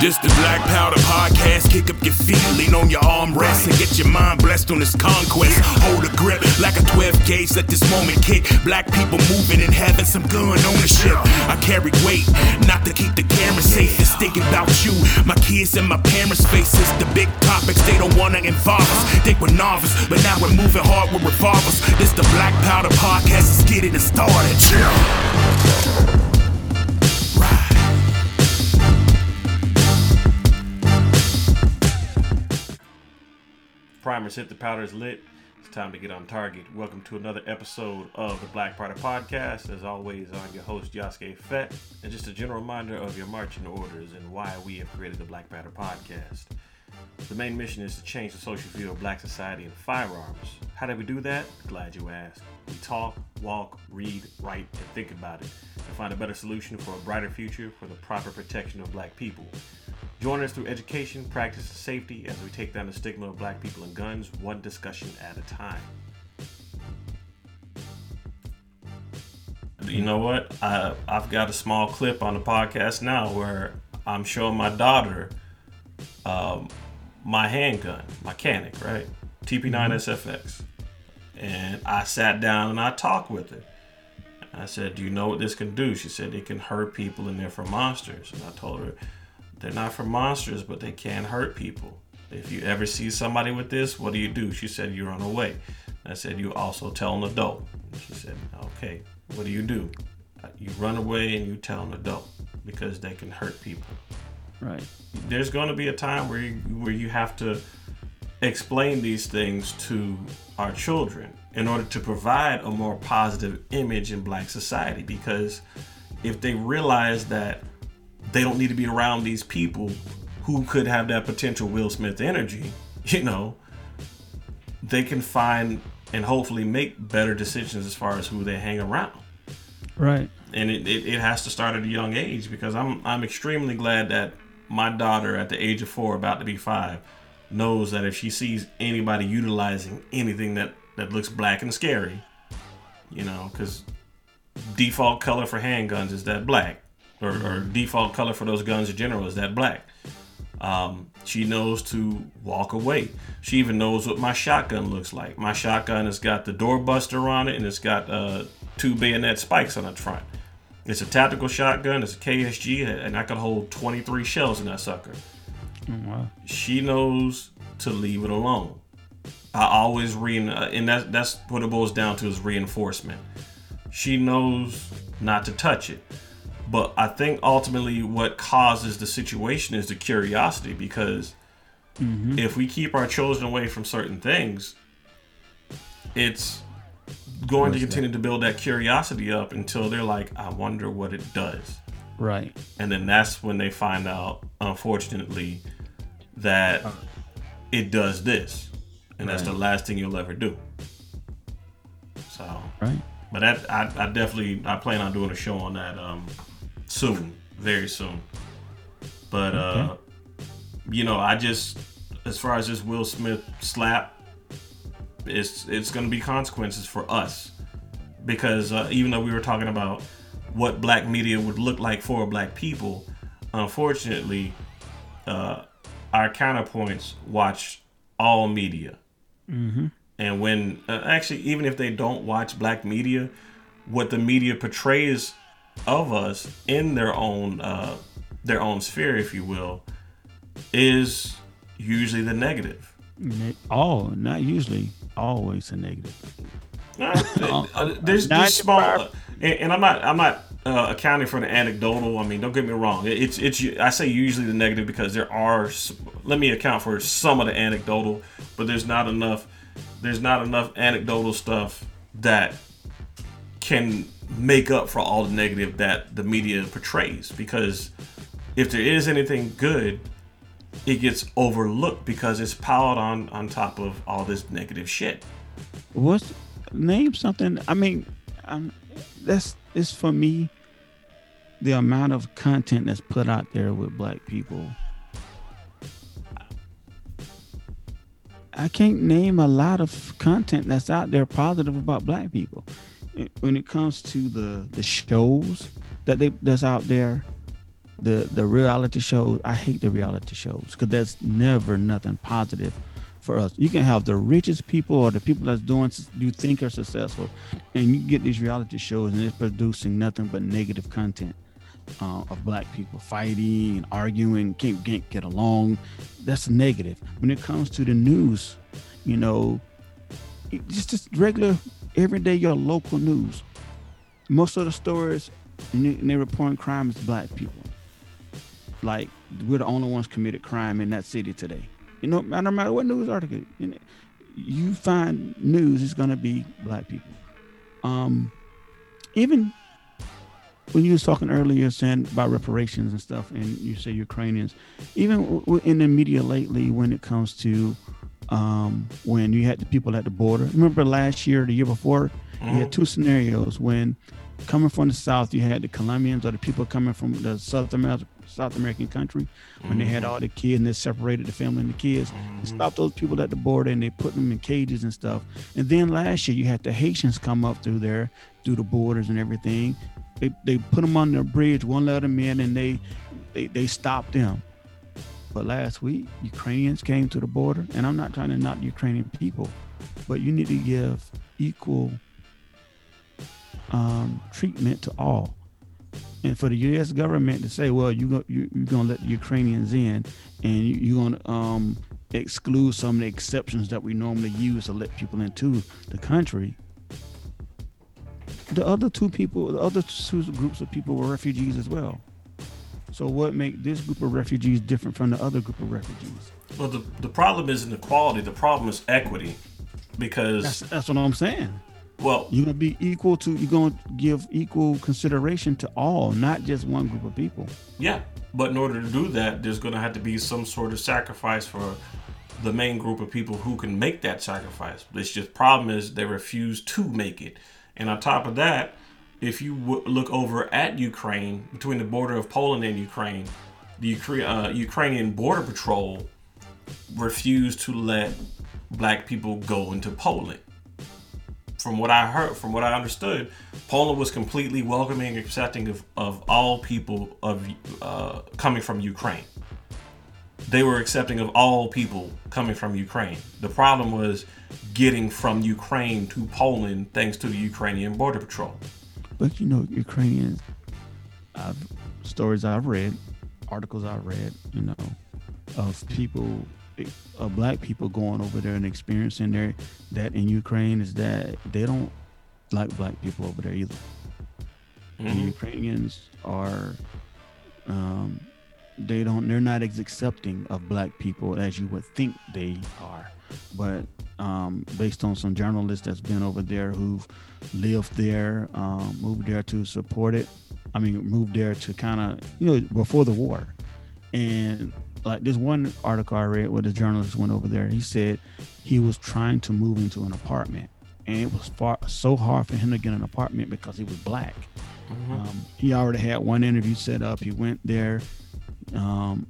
This the Black Powder Podcast. Kick up your feet, lean on your armrest, and get your mind blessed on this conquest. Hold a grip like a 12 gauge. Let this moment kick. Black people moving and having some gun ownership. I carry weight, not to keep the camera safe. It's thinking about you, my kids, and my parents' faces. The big topics they don't wanna involve us. Think we're novice, but now we're moving hard with revolvers. This the Black Powder Podcast. Let's get it started. Primers hit the powders lit. It's time to get on target. Welcome to another episode of the Black Powder Podcast. As always, I'm your host, Yosuke Fett. And just a general reminder of your marching orders and why we have created the Black Powder Podcast. The main mission is to change the social view of black society and firearms. How do we do that? Glad you asked. We talk, walk, read, write, and think about it to find a better solution for a brighter future for the proper protection of black people. Join us through education, practice, and safety as we take down the stigma of black people and guns one discussion at a time. You know what? I, I've got a small clip on the podcast now where I'm showing my daughter um, my handgun, my Canik, right? TP9 SFX. And I sat down and I talked with her. I said, Do you know what this can do? She said, It can hurt people and they're for monsters. And I told her, They're not for monsters, but they can hurt people. If you ever see somebody with this, what do you do? She said, You run away. I said, You also tell an adult. She said, Okay, what do you do? Uh, you run away and you tell an adult because they can hurt people. Right. There's going to be a time where you, where you have to explain these things to our children in order to provide a more positive image in black society because if they realize that they don't need to be around these people who could have that potential Will Smith energy, you know, they can find and hopefully make better decisions as far as who they hang around. Right. And it, it, it has to start at a young age because I'm I'm extremely glad that my daughter at the age of four, about to be five, knows that if she sees anybody utilizing anything that that looks black and scary, you know, because default color for handguns is that black, or, or, default color for those guns in general is that black. Um, she knows to walk away. She even knows what my shotgun looks like. My shotgun has got the doorbuster on it, and it's got uh, two bayonet spikes on the front. It's a tactical shotgun. It's a KSG, and I can hold 23 shells in that sucker. Oh, wow. She knows to leave it alone. I always re and that's that's what it boils down to is reinforcement. She knows not to touch it. But I think ultimately what causes the situation is the curiosity because mm-hmm. if we keep our children away from certain things, it's going What's to continue that? to build that curiosity up until they're like, I wonder what it does. Right. And then that's when they find out, unfortunately, that uh. it does this and right. that's the last thing you'll ever do. So, right. But that I, I definitely I plan on doing a show on that um soon, very soon. But okay. uh, you know, I just as far as this Will Smith slap, it's it's going to be consequences for us because uh, even though we were talking about what black media would look like for black people, unfortunately, uh, our counterpoints watch all media. Mm-hmm. And when uh, actually, even if they don't watch black media, what the media portrays of us in their own uh, their own sphere, if you will, is usually the negative. All, not usually, always a negative. Uh, uh, there's, there's small, uh, and, and, I'm not I'm not uh, accounting for the anecdotal. I mean, don't get me wrong. It's it's I say usually the negative because there are. Let me account for some of the anecdotal, but there's not enough. There's not enough anecdotal stuff that can make up for all the negative that the media portrays. Because if there is anything good, it gets overlooked because it's piled on on top of all this negative shit. What's name something? I mean, that's it's for me the amount of content that's put out there with black people. I can't name a lot of content that's out there positive about black people. When it comes to the the shows that they that's out there, the the reality shows. I hate the reality shows because that's never nothing positive for us. You can have the richest people or the people that's doing you think are successful, and you get these reality shows and it's producing nothing but negative content uh, of black people fighting and arguing, can't, can't get along. That's negative. When it comes to the news, you know, just just regular everyday your local news. Most of the stories and they reporting crime is black people. Like we're the only ones committed crime in that city today. You know, no matter what news article you you find news, is gonna be black people. Um, even when you was talking earlier saying about reparations and stuff, and you say Ukrainians, even in the media lately, when it comes to um, when you had the people at the border. Remember last year, the year before, mm-hmm. you had mm-hmm. two scenarios when coming from the south, you had the Colombians or the people coming from the South American South American country when mm-hmm. they had mm-hmm. all the kids and they separated the family and the kids. Mm-hmm. Stopped those people at the border and they put them in cages and stuff. And then last year you had the Haitians come up through there, through the borders and everything. They they put them on the bridge, one let them in, and they they they stopped them. But last week, Ukrainians came to the border, and I'm not trying to knock Ukrainian people, but you need to give equal um, treatment to all. And for the U.S. government to say, well, you go, you, you're going to let the Ukrainians in, and you, you're going to um, exclude some of the exceptions that we normally use to let people into the country. The other two people, the other two groups of people were refugees as well. So what make this group of refugees different from the other group of refugees? Well, the, the problem isn't equality. The problem is equity, because that's, that's what I'm saying. Well, you're gonna be equal to. You're gonna give equal consideration to all, not just one group of people. Yeah, but in order to do that, there's gonna have to be some sort of sacrifice for the main group of people who can make that sacrifice. It's just problem is they refuse to make it, and on top of that, if you w- look over at Ukraine, between the border of Poland and Ukraine, the Ukra- uh, Ukrainian border patrol refused to let black people go into Poland. From what I heard, from what I understood, Poland was completely welcoming and accepting of, of all people of uh, coming from Ukraine. They were accepting of all people coming from Ukraine. The problem was getting from Ukraine to Poland thanks to the Ukrainian border patrol. But you know, Ukrainians, I've, stories I've read, articles I've read, you know, of people, of black people going over there and experiencing there that in Ukraine is that they don't like black people over there either. Mm-hmm. The Ukrainians are, um, they don't, they're not as accepting of black people as you would think they are. But um, based on some journalists that's been over there who've lived there, um, moved there to support it. I mean, moved there to kind of, you know, before the war. And like this one article I read where the journalist went over there, he said he was trying to move into an apartment. And it was far, so hard for him to get an apartment because he was black. Mm-hmm. Um, he already had one interview set up. He went there um,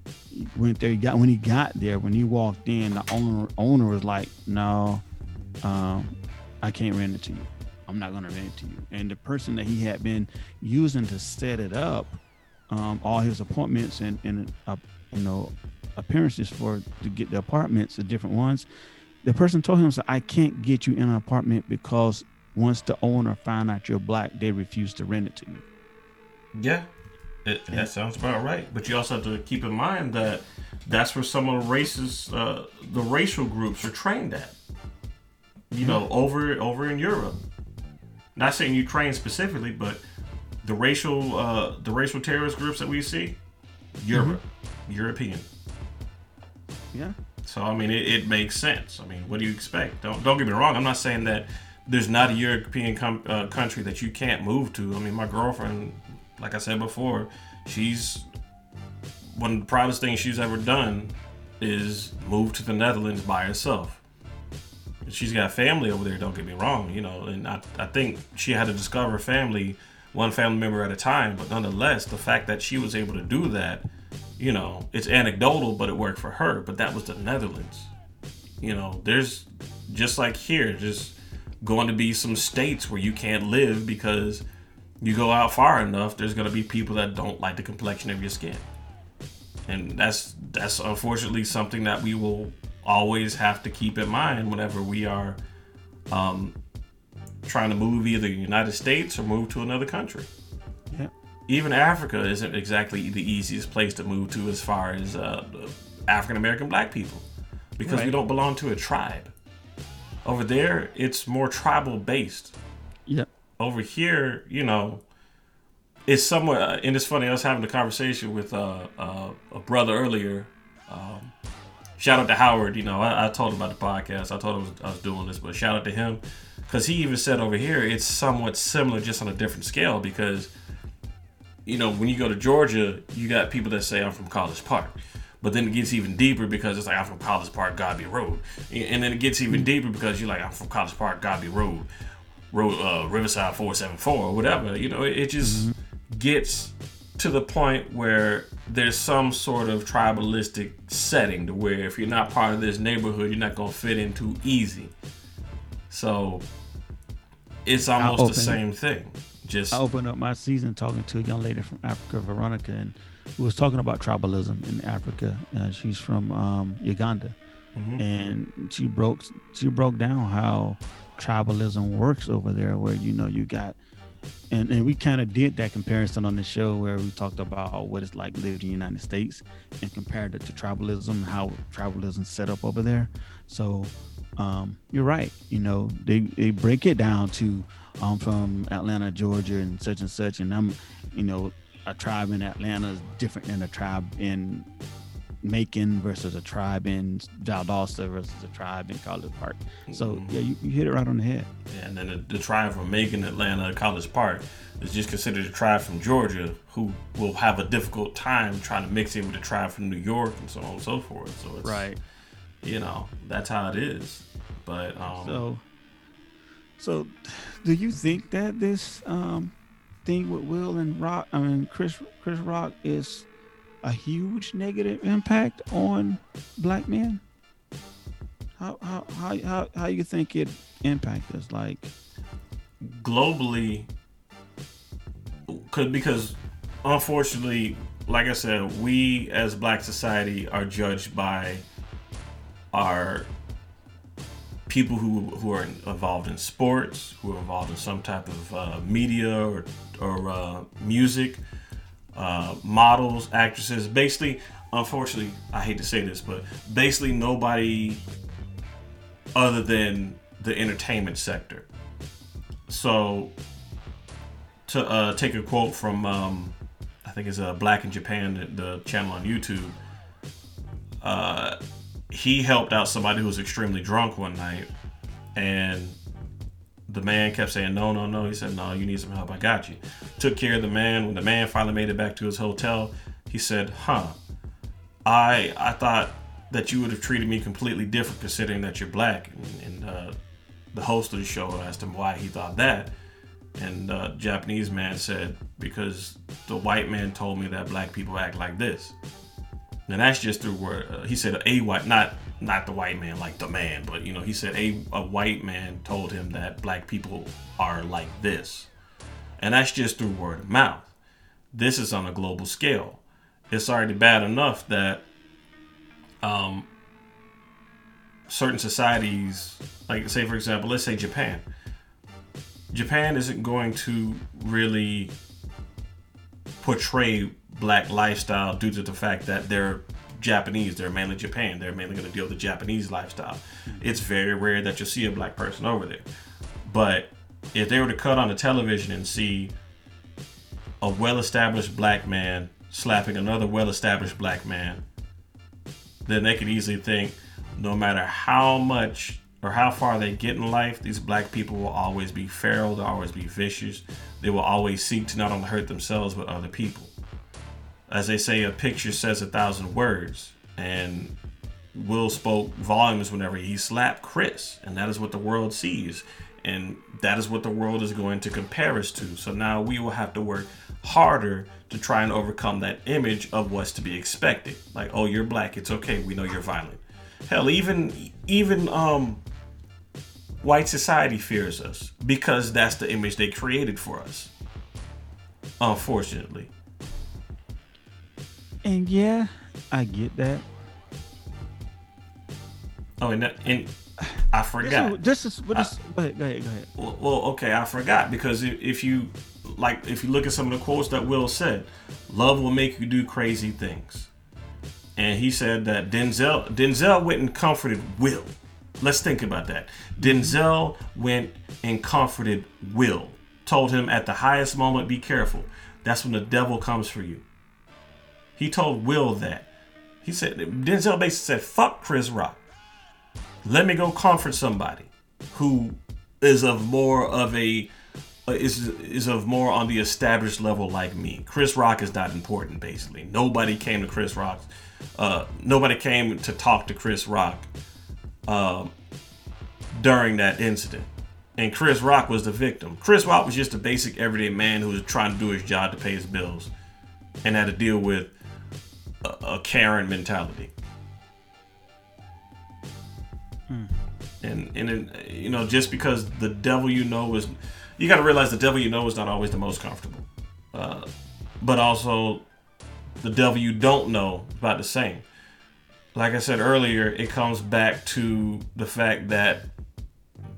went there. He got when he got there, when he walked in, the owner owner was like, "No, um, I can't rent it to you. I'm not gonna rent it to you." And the person that he had been using to set it up, um, all his appointments and and uh, you know appearances for to get the apartments, the different ones. The person told him, "So I can't get you in an apartment because once the owner find out you're black, they refuse to rent it to you." Yeah, it. That sounds about right. But you also have to keep in mind that that's where some of the races, uh, the racial groups are trained at. You know, mm-hmm. over over in Europe. Not saying Ukraine specifically, but the racial uh, the racial terrorist groups that we see, Europe, mm-hmm. European. Yeah. So I mean, it, it, makes sense. I mean, what do you expect? Don't don't get me wrong. I'm not saying that there's not a European com- uh, country that you can't move to. I mean, my girlfriend like I said before, she's one of the proudest things she's ever done is move to the Netherlands by herself. She's got family over there, don't get me wrong, you know, and I, I think she had to discover family one family member at a time, but nonetheless, the fact that she was able to do that, you know, it's anecdotal, but it worked for her. But that was the Netherlands. You know, there's just like here, just going to be some states where you can't live because you go out far enough, there's gonna be people that don't like the complexion of your skin, and that's that's unfortunately something that we will always have to keep in mind whenever we are um, trying to move either the United States or move to another country. Yeah. Even Africa isn't exactly the easiest place to move to as far as uh, African American black people because we don't belong to a tribe. Over there, it's more tribal based. Yeah. Over here, you know, it's somewhat. Uh, and it's funny. I was having a conversation with uh, uh, a brother earlier. Um, shout out to Howard. You know, I, I told him about the podcast. I told him I was, doing this, but shout out to him because he even said over here it's somewhat similar, just on a different scale. Because you know, when you go to Georgia, you got people that say I'm from College Park. But then it gets even deeper because it's like I'm from College Park, Godby Road, and then it gets even deeper because you're like I'm from College Park, Godby Road uh, Riverside 474 or whatever. You know, it, it just gets to the point where there's some sort of tribalistic setting to where if you're not part of this neighborhood, you're not gonna fit in too easy. So it's almost the same thing. Just I opened up my season talking to a young lady from Africa, Veronica, and we was talking about tribalism in Africa. Uh, she's from um, Uganda, and she broke she broke down how tribalism works over there, where you know you got, and and we kind of did that comparison on the show where we talked about what it's like living in the United States and compared it to tribalism, how tribalism set up over there. So um, you're right. You know, they, they break it down to I'm from Atlanta, Georgia, and such and such, and I'm, you know, a tribe in Atlanta is different than a tribe in Macon versus a tribe in Valdosta versus a tribe in College Park. So yeah, you, you hit it right on the head. And then the, the tribe from Macon, Atlanta, College Park is just considered a tribe from Georgia who will have a difficult time trying to mix in with the tribe from New York and so on and so forth. So it's right. you know that's how it is. But um, So, so do you think that this um, thing with Will and Rock, I mean Chris Chris Rock, is a huge negative impact on black men? How how how how, how you think it impact us? Like, globally, could because unfortunately, like I said, we as Black society are judged by our people who who are involved in sports, who are involved in some type of uh, media or or uh, music, uh, models, actresses. Basically, unfortunately, I hate to say this, but basically nobody other than the entertainment sector. So, to uh, take a quote from, um, I think it's uh, Black in Japan, the, channel on YouTube. Uh, he helped out somebody who was extremely drunk one night, and the man kept saying, "No, no, no." He said, "No, you need some help. I got you." Took care of the man. When the man finally made it back to his hotel, he said, "Huh, I I thought that you would have treated me completely different, considering that you're black." And, and uh, the host of the show asked him why he thought that, and uh, Japanese man said, "Because the white man told me that black people act like this." And that's just through word. Uh, he said a white, not not the white man, like the man, but you know, he said a a white man told him that black people are like this, and that's just through word of mouth. This is on a global scale. It's already bad enough that um, certain societies, like say for example, let's say Japan. Japan isn't going to really portray black lifestyle due to the fact that they're Japanese, they're mainly Japan, they're mainly going to deal with the Japanese lifestyle. Mm-hmm. It's very rare that you'll see a black person over there. But if they were to cut on the television and see a well established black man slapping another well established black man, then they could easily think no matter how much or how far they get in life, these black people will always be feral, they'll always be vicious. They will always seek to not only hurt themselves but other people. As they say, a picture says a thousand words. And Will spoke volumes whenever he slapped Chris, and that is what the world sees. And that is what the world is going to compare us to. So now we will have to work harder to try and overcome that image of what's to be expected. Like, oh, you're black, it's okay. We know you're violent. Hell, even even um white society fears us because that's the image they created for us. Unfortunately. And yeah, I get that. Oh, and, and I forgot. This is, this is, what is go ahead, go ahead, go ahead. Well, well, okay, I forgot because if, if you like, if you look at some of the quotes that Will said, "Love will make you do crazy things," and he said that Denzel Denzel went and comforted Will. Let's think about that. Denzel went and comforted Will, told him at the highest moment, "Be careful. That's when the devil comes for you." He told Will that. He said Denzel basically said, "Fuck Chris Rock. Let me go comfort somebody who is of more of a uh, is is of more on the established level like me. Chris Rock is not important. Basically, nobody came to Chris Rock. Uh, nobody came to talk to Chris Rock um, during that incident. And Chris Rock was the victim. Chris Rock was just a basic everyday man who was trying to do his job to pay his bills and had to deal with a, a Karen mentality. Hmm. And and it, you know, just because the devil you know is, you got to realize the devil you know is not always the most comfortable, uh, but also the devil you don't know is about the same. Like I said earlier, it comes back to the fact that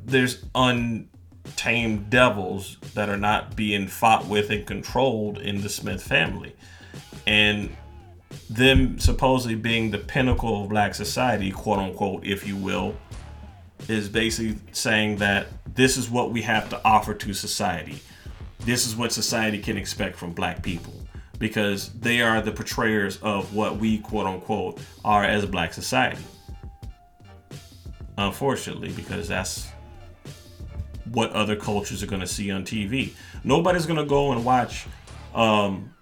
there's untamed devils that are not being fought with and controlled in the Smith family, and them supposedly being the pinnacle of black society, quote unquote, if you will, is basically saying that this is what we have to offer to society. This is what society can expect from black people because they are the portrayers of what we, quote unquote, are as black society. Unfortunately, because that's what other cultures are going to see on TV. Nobody's going to go and watch um,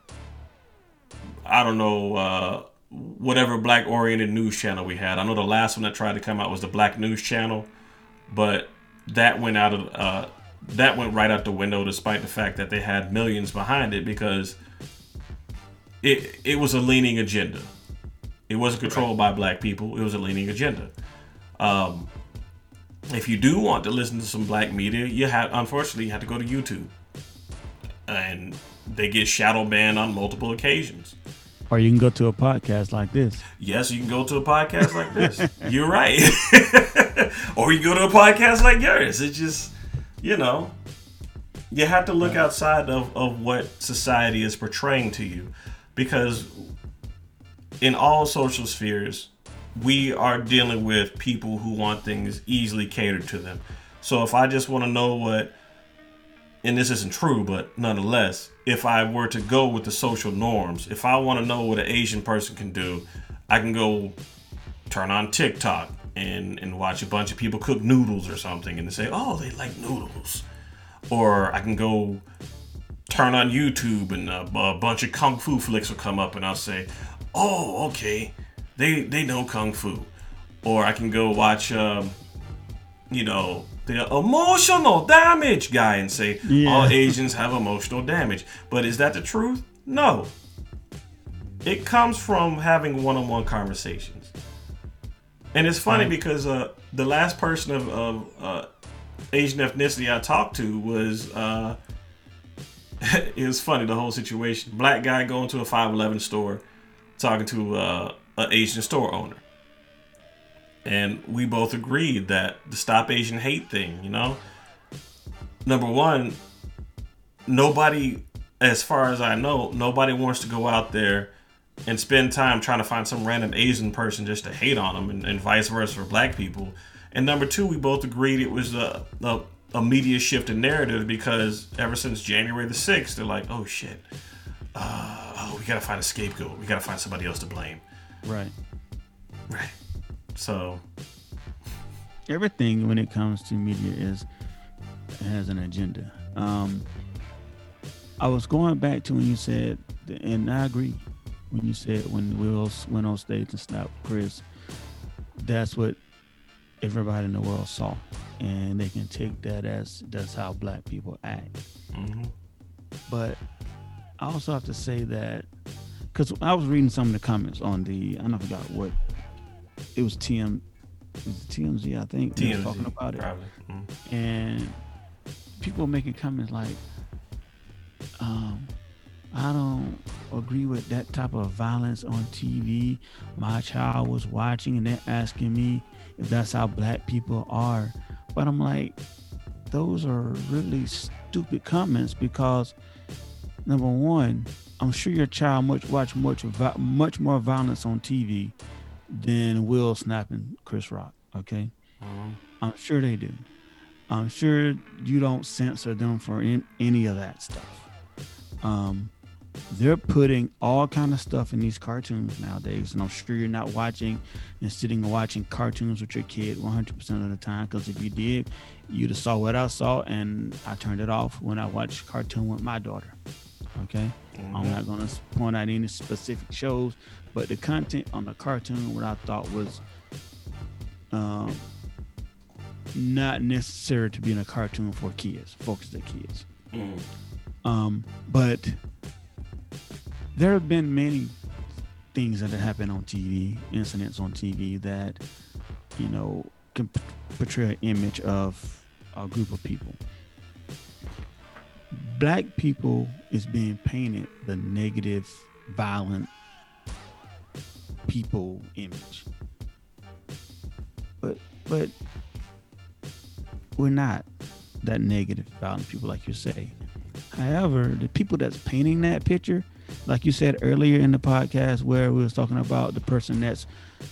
I don't know, uh, whatever black oriented news channel we had. I know the last one that tried to come out was the Black News Channel, but that went out of uh, that went right out the window, despite the fact that they had millions behind it because it it was a leaning agenda. It wasn't controlled by black people. It was a leaning agenda. Um, if you do want to listen to some black media, you have unfortunately you have to go to YouTube, and they get shadow banned on multiple occasions. Or you can go to a podcast like this. Yes, you can go to a podcast like this. You're right. or you go to a podcast like yours. It just, you know, you have to look outside of, of what society is portraying to you. Because in all social spheres, we are dealing with people who want things easily catered to them. So if I just want to know what and this isn't true, but nonetheless, if I were to go with the social norms, if I want to know what an Asian person can do, I can go turn on TikTok and, and watch a bunch of people cook noodles or something and say, oh, they like noodles. Or I can go turn on YouTube and a, a bunch of kung fu flicks will come up and I'll say, oh, okay, they, they know kung fu. Or I can go watch, um, you know, the emotional damage guy and say yeah. all Asians have emotional damage. But is that the truth? No. It comes from having one-on-one conversations. And it's funny right. because uh, the last person of, of uh, Asian ethnicity I talked to was uh, it was funny the whole situation. Black guy going to a 511 store talking to uh, an Asian store owner and we both agreed that the stop Asian hate thing, you know, number one, nobody, as far as I know, nobody wants to go out there and spend time trying to find some random Asian person just to hate on them, and, and vice versa for black people. And number two, we both agreed it was a, a, a media shift in narrative because ever since January the 6th, they're like, oh shit, uh, oh, we gotta find a scapegoat. We gotta find somebody else to blame. Right. Right. So everything when it comes to media is has an agenda. Um, I was going back to when you said, and I agree when you said when Will went on stage and stopped Chris. That's what everybody in the world saw, and they can take that as that's how black people act. Mm-hmm. But I also have to say that because I was reading some of the comments on the I don't forgot what it was TM, it was TMZ, I think. TMZ, talking about it. Mm-hmm. And people were making comments like, um, I don't agree with that type of violence on TV. My child was watching and they're asking me if that's how black people are. But I'm like, those are really stupid comments because number one, I'm sure your child much watch much much more violence on TV than Will snapping Chris Rock. Okay, mm-hmm. I'm sure they do. I'm sure you don't censor them for in, any of that stuff. Um, they're putting all kind of stuff in these cartoons nowadays and i'm sure you're not watching and sitting and watching cartoons with your kid 100% of the time because if you did you'd have saw what i saw and i turned it off when i watched cartoon with my daughter okay mm-hmm. i'm not going to point out any specific shows but the content on the cartoon what i thought was um, not necessary to be in a cartoon for kids focused at kids mm. um, but there have been many things that have happened on TV, incidents on TV that, you know, can portray an image of a group of people. Black people is being painted the negative, violent people image. But but we're not that negative, violent people like you say. However, the people that's painting that picture like you said earlier in the podcast where we was talking about the person that's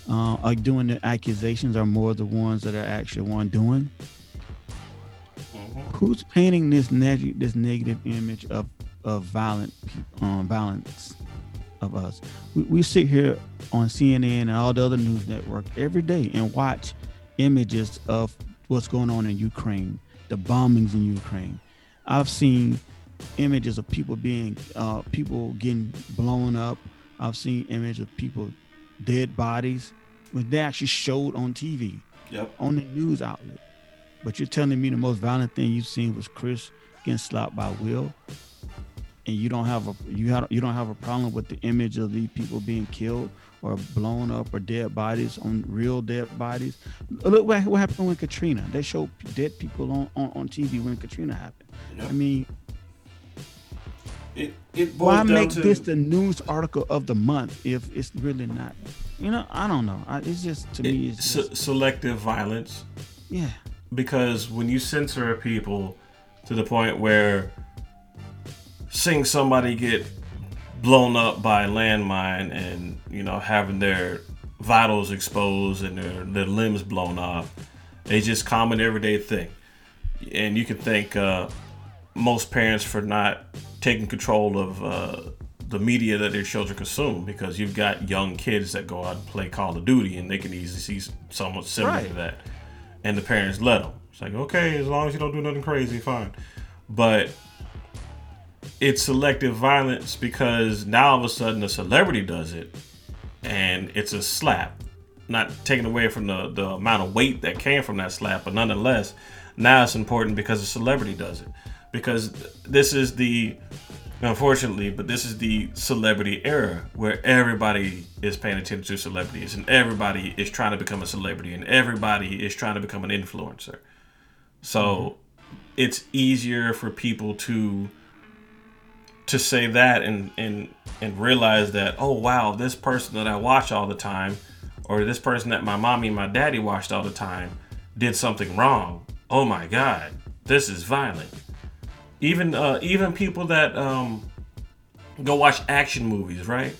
uh, are doing the accusations are more the ones that are actually one doing. Mm-hmm. Who's painting this neg- this negative image of of violent um, violence of us? We, we sit here on CNN and all the other news networks every day and watch images of what's going on in Ukraine, the bombings in Ukraine. I've seen images of people being uh, people getting blown up. I've seen images of people dead bodies when they actually showed on TV, yep. on the news outlet. But you're telling me the most violent thing you've seen was Chris getting slapped by Will, and you don't have a you have you don't have a problem with the image of these people being killed or blown up or dead bodies on real dead bodies. Look what, what happened with Katrina. They showed dead people on, on, on TV when Katrina happened. Yep. I mean, it, it Why make to, this the news article of the month if it's really not? You know, I don't know. I, it's just to it, me, it's just, selective violence. Yeah. Because when you censor people to the point where seeing somebody get blown up by a landmine and you know having their vitals exposed and their, their limbs blown off, it's just common everyday thing. And you can thank uh, most parents for not taking control of uh, the media that their children consume because you've got young kids that go out and play Call of Duty and they can easily see somewhat similar right. to that, and the parents let them. It's like okay, as long as you don't do nothing crazy, fine. But it's selective violence because now all of a sudden a celebrity does it, and it's a slap. Not taken away from the, the amount of weight that came from that slap, but nonetheless, now it's important because a celebrity does it because this is the unfortunately, but this is the celebrity era where everybody is paying attention to celebrities and everybody is trying to become a celebrity and everybody is trying to become an influencer. So mm-hmm. it's easier for people to to say that and and and realize that oh wow this person that I watch all the time or this person that my mommy and my daddy watched all the time did something wrong. Oh my god, this is violent even uh, even people that um, go watch action movies, right?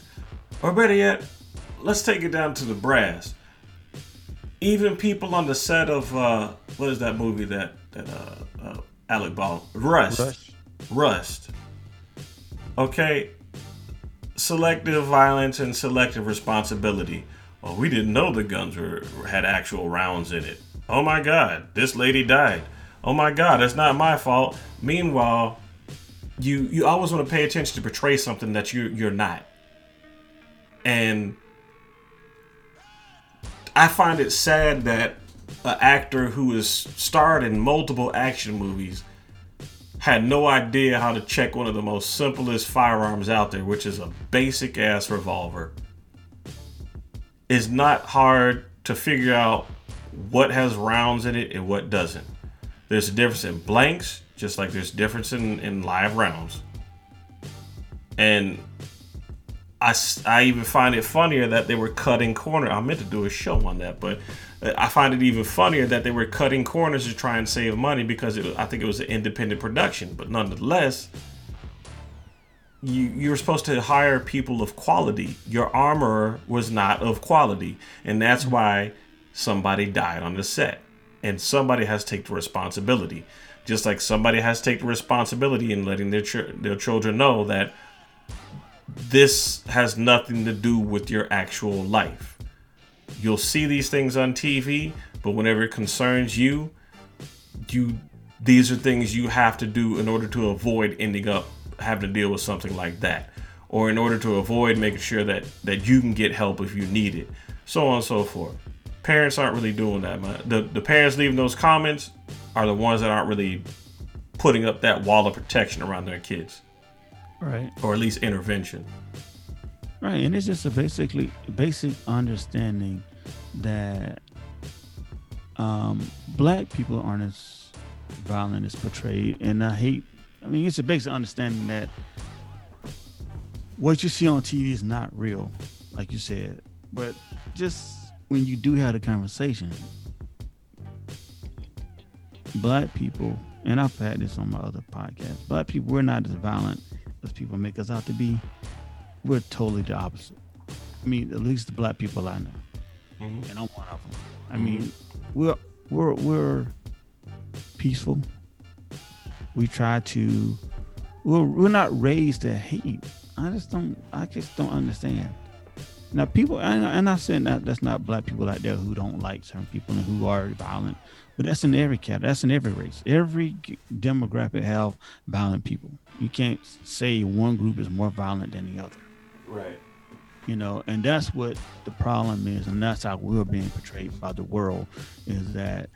Or better yet, let's take it down to the brass. Even people on the set of uh, what is that movie that that uh, uh, Alec Baldwin Rust. Rust Rust. Okay, selective violence and selective responsibility. Well, we didn't know the guns were had actual rounds in it. Oh my God, this lady died oh my god, that's not my fault. Meanwhile, you you always want to pay attention to portray something that you you're not. And I find it sad that an actor who has starred in multiple action movies had no idea how to check one of the most simplest firearms out there, which is a basic ass revolver. It's not hard to figure out what has rounds in it and what doesn't. There's a difference in blanks, just like there's difference in, in live rounds. and I, I even find it funnier that they were cutting corner. I meant to do a show on that, but uh, I find it even funnier that they were cutting corners to try and save money because it, I think it was an independent production. But nonetheless, you you were supposed to hire people of quality. Your armorer was not of quality, and that's mm-hmm. why somebody died on the set, and somebody has to take the responsibility. Just like somebody has to take the responsibility in letting their ch- their children know that this has nothing to do with your actual life. You'll see these things on TV, but whenever it concerns you, you these are things you have to do in order to avoid ending up having to deal with something like that or in order to avoid making sure that that you can get help if you need it so on and so forth parents aren't really doing that man. the the parents leaving those comments are the ones that aren't really putting up that wall of protection around their kids right or at least intervention right and it's just a basically basic understanding that um, black people aren't as violent as portrayed and i hate I mean, it's a basic understanding that what you see on TV is not real, like you said. But just when you do have the conversation, black people, and I've had this on my other podcast, black people, we're not as violent as people make us out to be. We're totally the opposite. I mean, at least the black people I know, mm-hmm. and I'm one of them. I mm-hmm. mean, we're we're we're peaceful we try to we're, we're not raised to hate i just don't i just don't understand now people and i'm not saying that that's not black people out there who don't like certain people and who are violent but that's in every cat that's in every race. Every demographic have violent people. You can't say one group is more violent than the other. Right. You know and that's what the problem is and that's how we're being portrayed by the world is that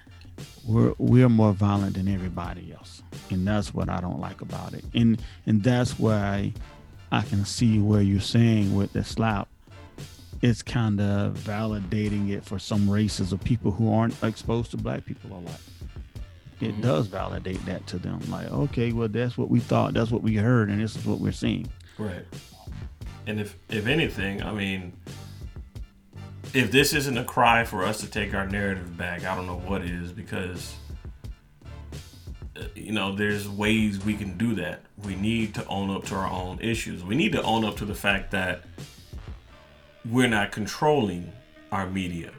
we're we're more violent than everybody else. And that's what i don't like about it. And and that's why i can see where you're saying with the slap it's kind of validating it for some races of people who aren't exposed to black people a lot it mm-hmm. does validate that to them like okay well that's what we thought that's what we heard and this is what we're seeing right and if if anything i mean if this isn't a cry for us to take our narrative back, I don't know what is because uh, you know there's ways we can do that. We need to own up to our own issues. We need to own up to the fact that we're not controlling our media,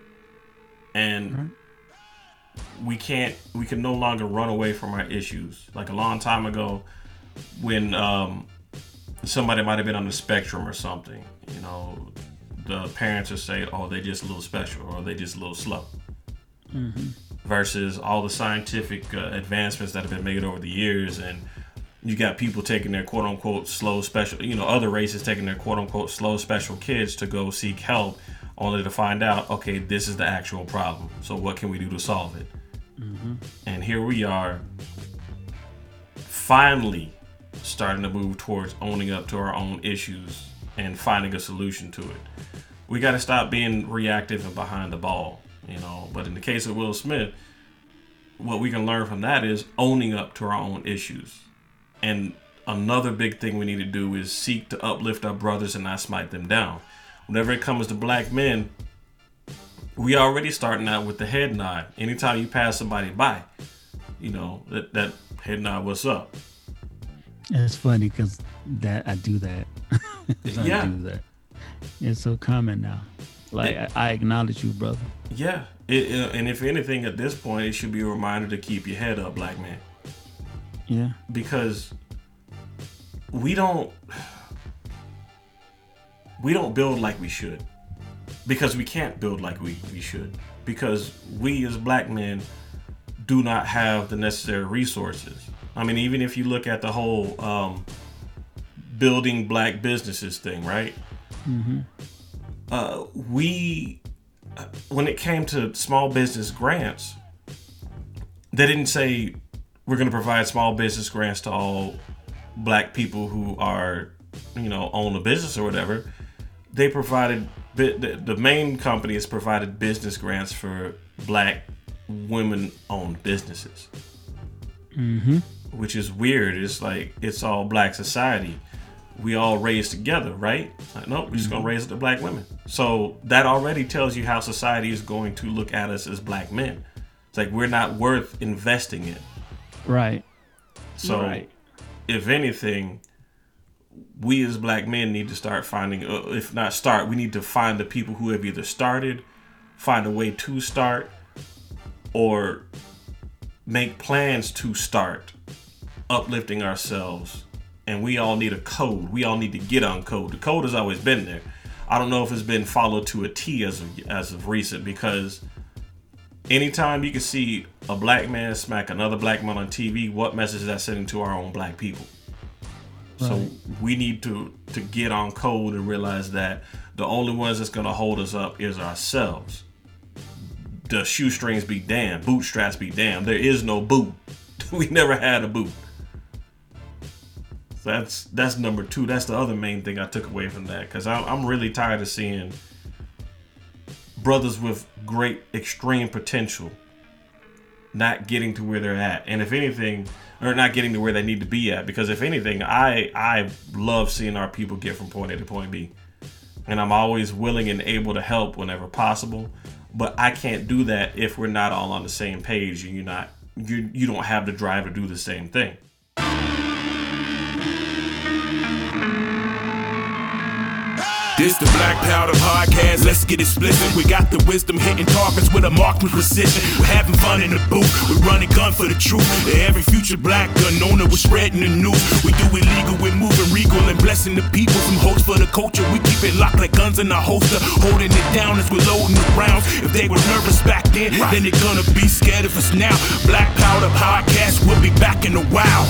and mm-hmm. we can't. We can no longer run away from our issues. Like a long time ago, when um, somebody might have been on the spectrum or something, you know the parents would say, "Oh, they just a little special," or "They just a little slow," mm-hmm. versus all the scientific uh, advancements that have been made over the years, and you got people taking their quote unquote slow special, you know, other races taking their quote unquote slow special kids to go seek help, only to find out, okay, this is the actual problem. So what can we do to solve it? Mm-hmm. And here we are, finally starting to move towards owning up to our own issues and finding a solution to it. We got to stop being reactive and behind the ball, you know. But in the case of Will Smith, what we can learn from that is owning up to our own issues. And another big thing we need to do is seek to uplift our brothers and not smite them down. Whenever it comes to black men, we already starting out with the head nod. Anytime you pass somebody by, you know, that, that head nod, what's up? It's funny because that I do that. yeah. do that. It's so common now. Like it, I, I, acknowledge you, brother. Yeah, it, and if anything, at this point, it should be a reminder to keep your head up, black man. Yeah. Because we don't we don't build like we should. Because we can't build like we, we should. Because we as black men do not have the necessary resources. I mean, even if you look at the whole um, building black businesses thing, right? Mm-hmm. Uh, we, uh, when it came to small business grants, they didn't say we're going to provide small business grants to all black people who are, you know, own a business or whatever. They provided the main company has provided business grants for black women-owned businesses. Mm-hmm. Which is weird. It's like it's all black society we all raised together, right? Like, nope, we're just gonna raise it to black women. So that already tells you how society is going to look at us as black men. It's like we're not worth investing in. Right. So, Right. if anything, we as black men need to start finding, uh, if not start, we need to find the people who have either started, find a way to start, or make plans to start uplifting ourselves. And we all need a code. We all need to get on code. The code has always been there. I don't know if it's been followed to a T as of, as of recent because anytime you can see a black man smack another black man on TV, what message is that sending to our own black people? So we need to to get on code and realize that the only ones that's gonna hold us up is ourselves. The shoestrings be damned, bootstraps be damned. There is no boot. we never had a boot. So that's that's number two. That's the other main thing I took away from that because I'm, I'm really tired of seeing brothers with great extreme potential not getting to where they're at. And if anything or not getting to where they need to be at. Because if anything i i love seeing our people get from point a to point b. And i'm always willing and able to help whenever possible. But i can't do that if we're not all on the same page and you're not you you don't have the drive to do the same thing This the Black Powder Podcast. Let's get it split. We got the wisdom hitting targets with a marksman precision. We're having fun in the booth. We're running gun for the truth. Every future black gun owner, we're spreading the news. We do illegal, we're moving regal and blessing the people. Some hopes for the culture. We keep it locked like guns in our holster, holding it down as we're loading the rounds. If they were nervous back then, then they're gonna be scared of us now. Black Powder Podcast. We'll be back in a while.